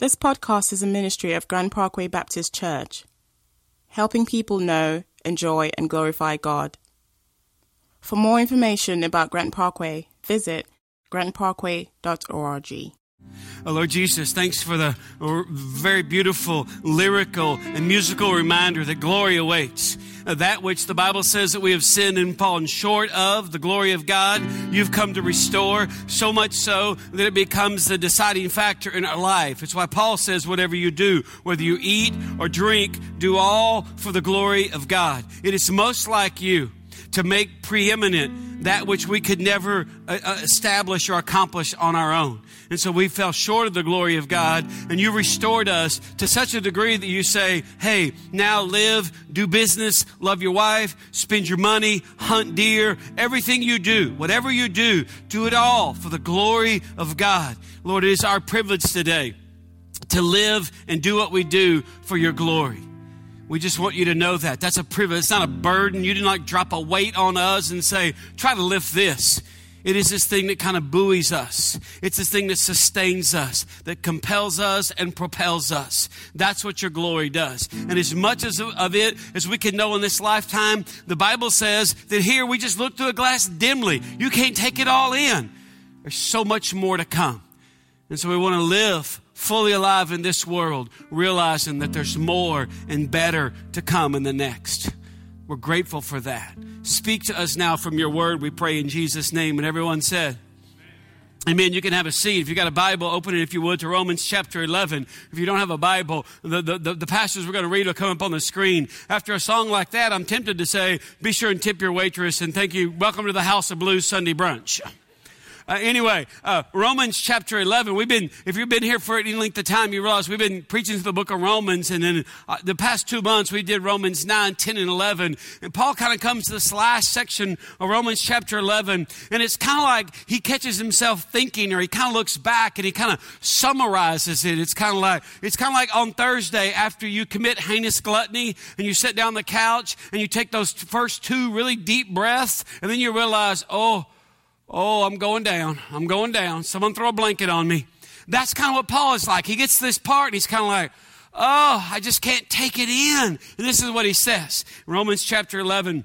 This podcast is a ministry of Grand Parkway Baptist Church, helping people know, enjoy, and glorify God. For more information about Grand Parkway, visit grandparkway.org. Oh, Lord Jesus, thanks for the very beautiful lyrical and musical reminder that glory awaits. Uh, that which the Bible says that we have sinned and fallen short of, the glory of God, you've come to restore, so much so that it becomes the deciding factor in our life. It's why Paul says, whatever you do, whether you eat or drink, do all for the glory of God. It is most like you to make preeminent that which we could never uh, uh, establish or accomplish on our own. And so we fell short of the glory of God, and you restored us to such a degree that you say, hey, now live, do business, love your wife, spend your money, hunt deer, everything you do, whatever you do, do it all for the glory of God. Lord, it is our privilege today to live and do what we do for your glory. We just want you to know that. That's a privilege. It's not a burden. You didn't like drop a weight on us and say, try to lift this. It is this thing that kind of buoys us. It's this thing that sustains us, that compels us and propels us. That's what your glory does. And as much as of it as we can know in this lifetime, the Bible says that here we just look through a glass dimly. You can't take it all in. There's so much more to come. And so we want to live fully alive in this world, realizing that there's more and better to come in the next. We're grateful for that. Speak to us now from your word, we pray in Jesus' name. And everyone said, Amen. You can have a seat. If you got a Bible, open it if you would to Romans chapter 11. If you don't have a Bible, the, the, the, the passages we're going to read will come up on the screen. After a song like that, I'm tempted to say, be sure and tip your waitress and thank you. Welcome to the House of Blues Sunday brunch. Uh, anyway, uh, Romans chapter 11. We've been, if you've been here for any length of time, you realize we've been preaching through the book of Romans. And then uh, the past two months, we did Romans 9, 10, and 11. And Paul kind of comes to this last section of Romans chapter 11. And it's kind of like he catches himself thinking, or he kind of looks back and he kind of summarizes it. It's kind of like, it's kind of like on Thursday after you commit heinous gluttony and you sit down on the couch and you take those first two really deep breaths. And then you realize, oh, Oh, I'm going down. I'm going down. Someone throw a blanket on me. That's kind of what Paul is like. He gets this part and he's kind of like, oh, I just can't take it in. And this is what he says. Romans chapter 11,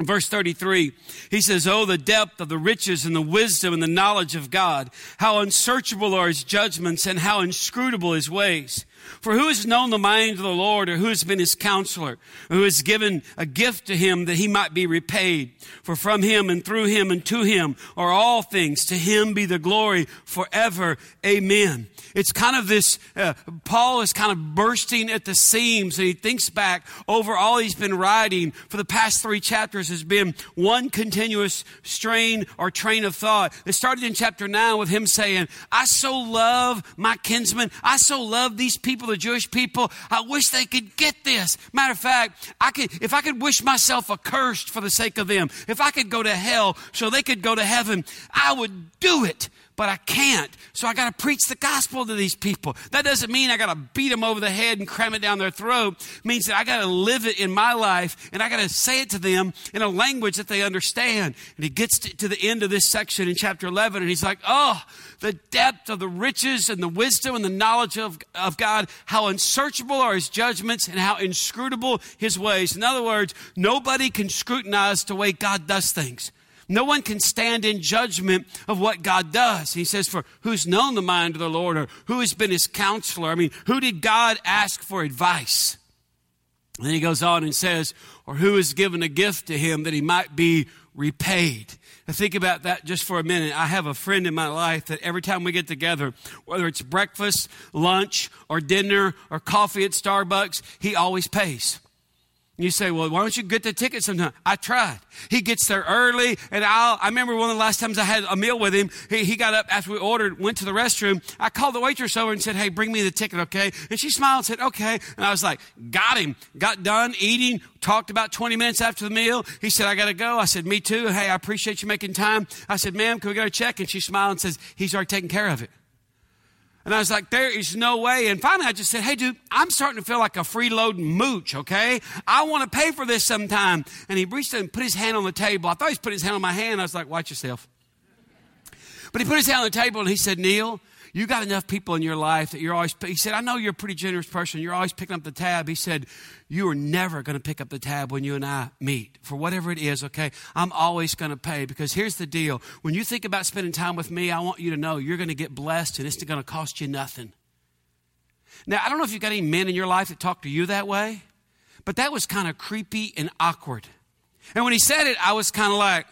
Verse 33, he says, Oh, the depth of the riches and the wisdom and the knowledge of God. How unsearchable are his judgments and how inscrutable his ways. For who has known the mind of the Lord, or who has been his counselor, or who has given a gift to him that he might be repaid? For from him and through him and to him are all things. To him be the glory forever. Amen. It's kind of this, uh, Paul is kind of bursting at the seams and he thinks back over all he's been writing for the past three chapters has been one continuous strain or train of thought. It started in chapter 9 with him saying, I so love my kinsmen. I so love these people, the Jewish people. I wish they could get this. Matter of fact, I could, if I could wish myself accursed for the sake of them, if I could go to hell so they could go to heaven, I would do it but I can't. So I got to preach the gospel to these people. That doesn't mean I got to beat them over the head and cram it down their throat. It means that I got to live it in my life and I got to say it to them in a language that they understand. And he gets to, the end of this section in chapter 11 and he's like, oh, the depth of the riches and the wisdom and the knowledge of, of God, how unsearchable are his judgments and how inscrutable his ways. In other words, nobody can scrutinize the way God does things. No one can stand in judgment of what God does. He says, For who's known the mind of the Lord or who has been his counselor? I mean, who did God ask for advice? And then he goes on and says, Or who has given a gift to him that he might be repaid? Now think about that just for a minute. I have a friend in my life that every time we get together, whether it's breakfast, lunch, or dinner, or coffee at Starbucks, he always pays. You say, well, why don't you get the ticket sometime? I tried. He gets there early, and I'll, I remember one of the last times I had a meal with him, he, he got up after we ordered, went to the restroom. I called the waitress over and said, hey, bring me the ticket, okay? And she smiled and said, okay. And I was like, got him. Got done eating, talked about 20 minutes after the meal. He said, I got to go. I said, me too. Hey, I appreciate you making time. I said, ma'am, can we a check? And she smiled and says, he's already taken care of it. And I was like, there is no way. And finally, I just said, hey, dude, I'm starting to feel like a freeloading mooch, okay? I want to pay for this sometime. And he reached and put his hand on the table. I thought he was putting his hand on my hand. I was like, watch yourself. But he put his hand on the table and he said, Neil, you got enough people in your life that you're always, he said, I know you're a pretty generous person. You're always picking up the tab. He said, you are never going to pick up the tab when you and I meet for whatever it is, okay? I'm always going to pay because here's the deal. When you think about spending time with me, I want you to know you're going to get blessed and it's going to cost you nothing. Now, I don't know if you've got any men in your life that talk to you that way, but that was kind of creepy and awkward. And when he said it, I was kind of like,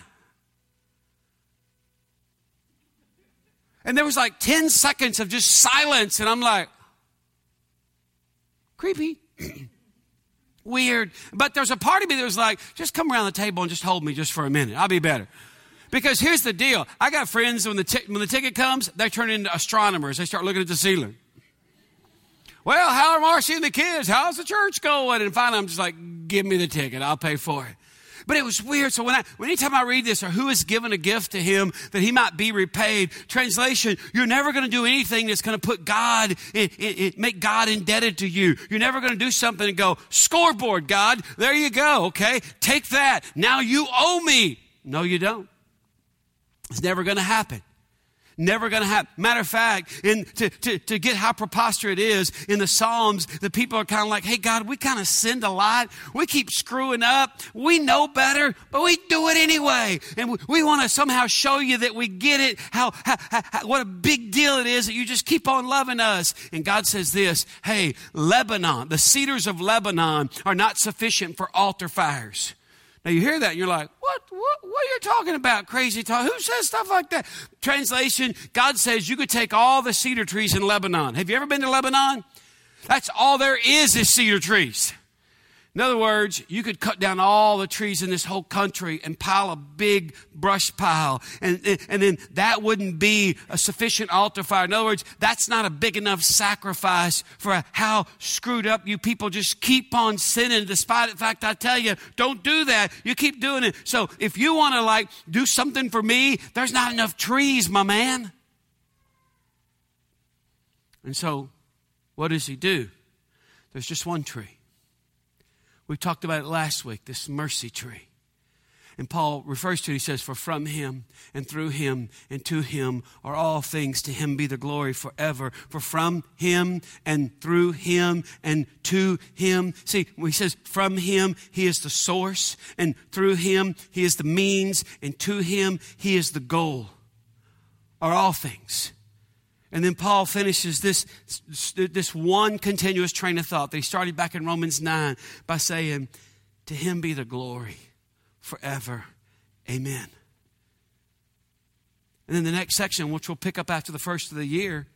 and there was like 10 seconds of just silence, and I'm like, creepy. Weird. But there's a part of me that was like, just come around the table and just hold me just for a minute. I'll be better. Because here's the deal. I got friends when the, t- when the ticket comes, they turn into astronomers. They start looking at the ceiling. Well, how are Marcy and the kids? How's the church going? And finally, I'm just like, give me the ticket. I'll pay for it. But it was weird. So when I, anytime I read this, or who has given a gift to him that he might be repaid, translation, you're never going to do anything that's going to put God, it, it, make God indebted to you. You're never going to do something and go, scoreboard, God, there you go, okay? Take that. Now you owe me. No, you don't. It's never going to happen. Never going to happen. Matter of fact, in, to, to, to get how preposterous it is, in the Psalms, the people are kind of like, hey, God, we kind of sinned a lot. We keep screwing up. We know better, but we do it anyway. And we, we want to somehow show you that we get it, how, how, how, what a big deal it is that you just keep on loving us. And God says this, hey, Lebanon, the cedars of Lebanon are not sufficient for altar fires. Now you hear that you're like, what, what, what are you talking about? Crazy talk. Who says stuff like that? Translation, God says you could take all the cedar trees in Lebanon. Have you ever been to Lebanon? That's all there is is cedar trees. In other words, you could cut down all the trees in this whole country and pile a big brush pile. And, and then that wouldn't be a sufficient altar fire. In other words, that's not a big enough sacrifice for how screwed up you people just keep on sinning despite the fact I tell you, don't do that. You keep doing it. So if you want to like do something for me, there's not enough trees, my man. And so what does he do? There's just one tree. We talked about it last week, this mercy tree. And Paul refers to it, he says, For from him and through him and to him are all things. To him be the glory forever. For from him and through him and to him. See, he says from him, he is the source, and through him, he is the means, and to him, he is the goal. Are all things. And then Paul finishes this, this one continuous train of thought that he started back in Romans 9 by saying, To him be the glory forever. Amen. And then the next section, which we'll pick up after the first of the year,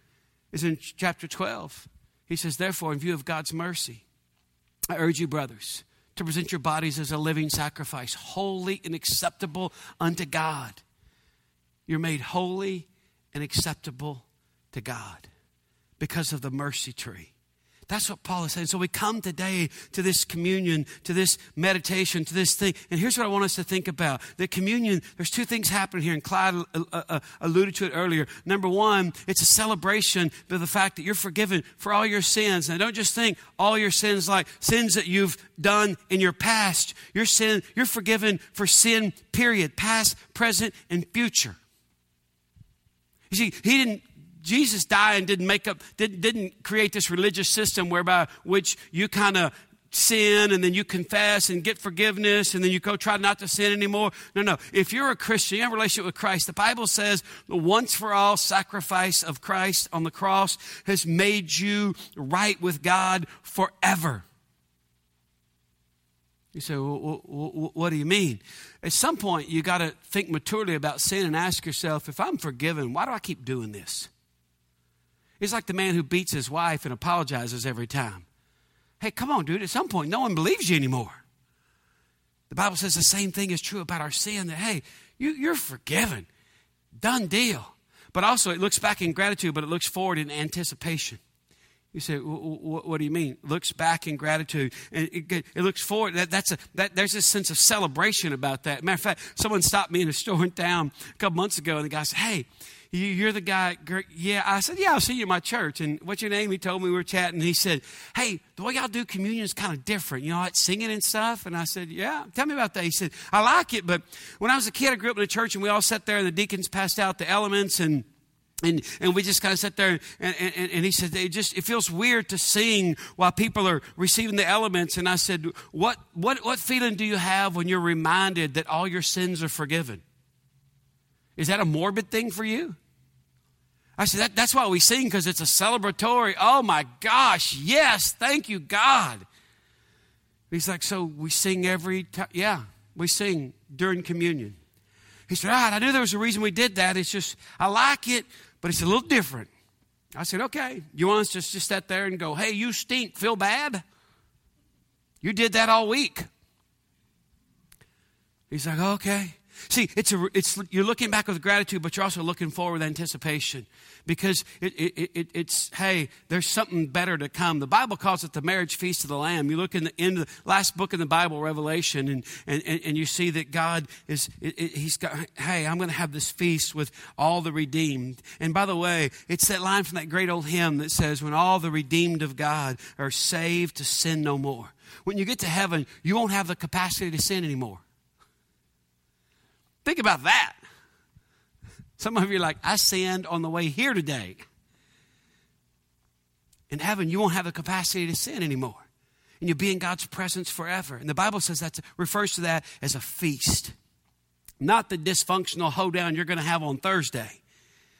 is in chapter 12. He says, Therefore, in view of God's mercy, I urge you, brothers, to present your bodies as a living sacrifice, holy and acceptable unto God. You're made holy and acceptable to God because of the mercy tree. That's what Paul is saying. So we come today to this communion, to this meditation, to this thing. And here's what I want us to think about. The communion, there's two things happening here, and Clyde uh, uh, uh, alluded to it earlier. Number one, it's a celebration of the fact that you're forgiven for all your sins. And don't just think all your sins like sins that you've done in your past. Your sin, you're forgiven for sin, period. Past, present, and future. You see, he didn't Jesus died and didn't make up, didn't, didn't create this religious system whereby which you kind of sin and then you confess and get forgiveness and then you go try not to sin anymore. No, no. If you're a Christian, you have a relationship with Christ, the Bible says the once for all sacrifice of Christ on the cross has made you right with God forever. You say, well, what do you mean? At some point, you got to think maturely about sin and ask yourself, if I'm forgiven, why do I keep doing this? He's like the man who beats his wife and apologizes every time. Hey, come on, dude. At some point, no one believes you anymore. The Bible says the same thing is true about our sin that, hey, you, you're forgiven. Done deal. But also, it looks back in gratitude, but it looks forward in anticipation. You say, what do you mean? Looks back in gratitude. And it, it, looks forward. That, that's a, that, there's a sense of celebration about that. Matter of fact, someone stopped me in a store in town a couple months ago, and the guy said, hey, you're the guy. Yeah. I said, Yeah, I'll see you at my church. And what's your name? He told me we were chatting. And he said, Hey, the way y'all do communion is kind of different. You know, like singing and stuff. And I said, Yeah, tell me about that. He said, I like it. But when I was a kid, I grew up in a church and we all sat there and the deacons passed out the elements and And, and we just kind of sat there and, and, and he said it just it feels weird to sing while people are receiving the elements. And i said what, what, what feeling do you have when you're reminded that all your sins are forgiven? Is that a morbid thing for you? I said that, that's why we sing because it's a celebratory oh my gosh yes thank you god he's like so we sing every time yeah we sing during communion. He said, ah, I knew there was a reason we did that. It's just, I like it, but it's a little different. I said, okay. You want us to just sit there and go, hey, you stink, feel bad? You did that all week. He's like, okay. See, it's a, it's, you're looking back with gratitude, but you're also looking forward with anticipation because it, it, it, it's, hey, there's something better to come. The Bible calls it the marriage feast of the Lamb. You look in the, in the last book in the Bible, Revelation, and, and, and you see that God is, he's got, hey, I'm going to have this feast with all the redeemed. And by the way, it's that line from that great old hymn that says, when all the redeemed of God are saved to sin no more. When you get to heaven, you won't have the capacity to sin anymore. Think about that. Some of you are like, I sinned on the way here today. In heaven, you won't have the capacity to sin anymore. And you'll be in God's presence forever. And the Bible says that refers to that as a feast. Not the dysfunctional hoedown you're going to have on Thursday.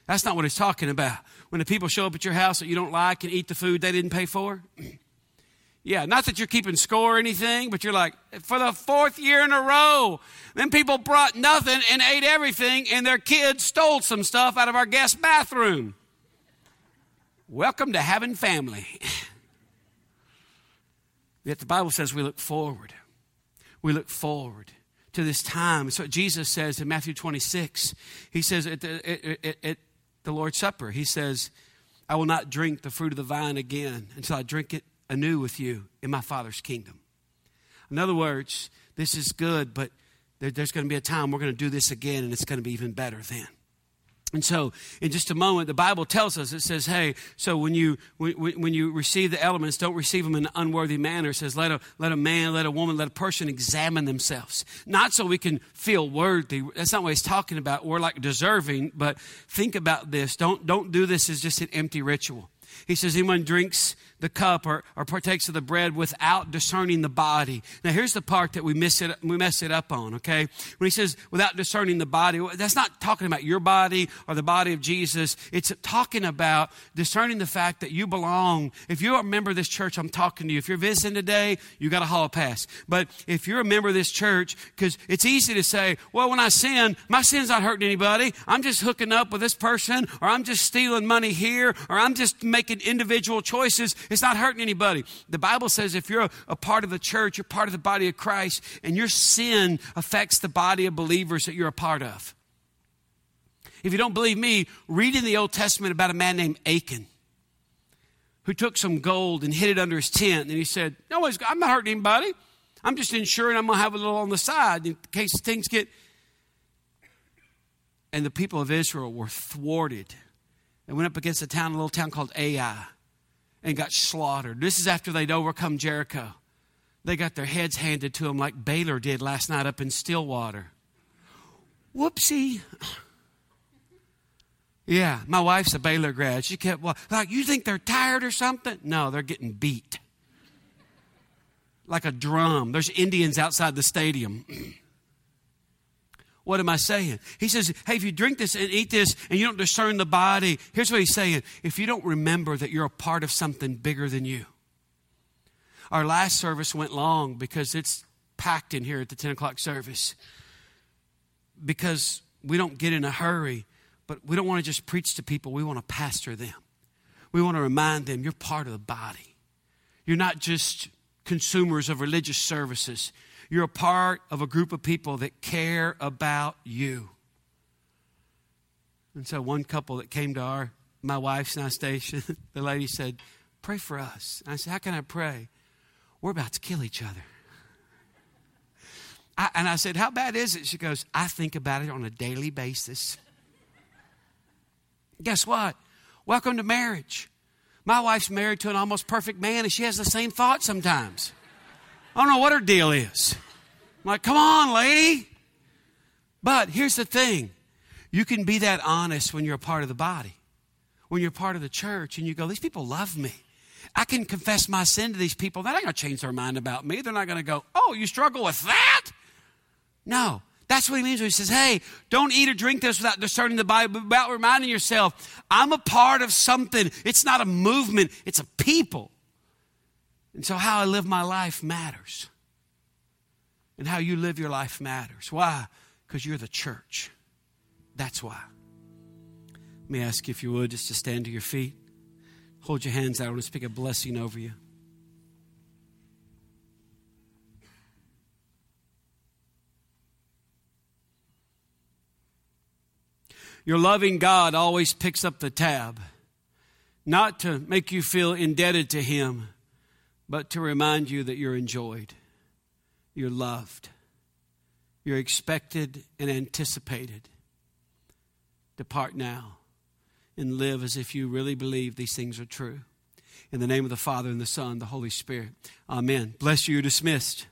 That's not what it's talking about. When the people show up at your house that you don't like and eat the food they didn't pay for. Yeah, not that you're keeping score or anything, but you're like, for the fourth year in a row, then people brought nothing and ate everything, and their kids stole some stuff out of our guest bathroom. Welcome to having family. Yet the Bible says we look forward. We look forward to this time. What Jesus says in Matthew 26. He says at the, at, at the Lord's Supper, He says, I will not drink the fruit of the vine again until I drink it anew with you in my Father's kingdom. In other words, this is good, but there, there's going to be a time we're going to do this again, and it's going to be even better then. And so, in just a moment, the Bible tells us it says, "Hey, so when you when, when you receive the elements, don't receive them in an unworthy manner." It says, "Let a let a man, let a woman, let a person examine themselves, not so we can feel worthy." That's not what he's talking about. We're like deserving, but think about this. Don't don't do this as just an empty ritual. He says, Anyone drinks the cup or, or partakes of the bread without discerning the body. Now, here's the part that we miss it, we mess it up on, okay? When he says without discerning the body, that's not talking about your body or the body of Jesus. It's talking about discerning the fact that you belong. If you're a member of this church, I'm talking to you. If you're visiting today, you got a hall pass. But if you're a member of this church, because it's easy to say, well, when I sin, my sin's not hurting anybody. I'm just hooking up with this person, or I'm just stealing money here, or I'm just making individual choices. It's not hurting anybody. The Bible says if you're a, a part of the church, you're part of the body of Christ, and your sin affects the body of believers that you're a part of. If you don't believe me, read in the Old Testament about a man named Achan who took some gold and hid it under his tent. And he said, No, I'm not hurting anybody. I'm just ensuring I'm going to have a little on the side in case things get. And the people of Israel were thwarted. They went up against a town, a little town called Ai and got slaughtered. This is after they'd overcome Jericho. They got their heads handed to them like Baylor did last night up in Stillwater. Whoopsie. Yeah, my wife's a Baylor grad. She kept like, you think they're tired or something? No, they're getting beat. Like a drum. There's Indians outside the stadium. What am I saying? He says, hey, if you drink this and eat this and you don't discern the body, here's what he's saying. If you don't remember that you're a part of something bigger than you. Our last service went long because it's packed in here at the 10 o'clock service. Because we don't get in a hurry, but we don't want to just preach to people, we want to pastor them. We want to remind them you're part of the body. You're not just consumers of religious services. You're a part of a group of people that care about you. And so, one couple that came to our, my wife's I station, the lady said, Pray for us. And I said, How can I pray? We're about to kill each other. I, and I said, How bad is it? She goes, I think about it on a daily basis. Guess what? Welcome to marriage. My wife's married to an almost perfect man, and she has the same thought sometimes. I don't know what her deal is. I'm like, come on, lady. But here's the thing you can be that honest when you're a part of the body. when you're part of the church and you go, These people love me. I can confess my sin to these people. They're not going to change their mind about me. They're not going to go, Oh, you struggle with that? No. That's what he means when he says, Hey, don't eat or drink this without discerning the Bible, about reminding yourself, I'm a part of something. It's not a movement, it's a people. And so how I live my life matters. And how you live your life matters. Why? Because you're the church. That's why. Let me ask you, if you would, just to stand to your feet. Hold your hands out. I want to speak a blessing over you. Your loving God always picks up the tab, not to make you feel indebted to Him, but to remind you that you're enjoyed, you're loved, you're expected and anticipated. Depart now and live as if you really believe these things are true. In the name of the Father, and the Son, and the Holy Spirit. Amen. Bless you. You're dismissed.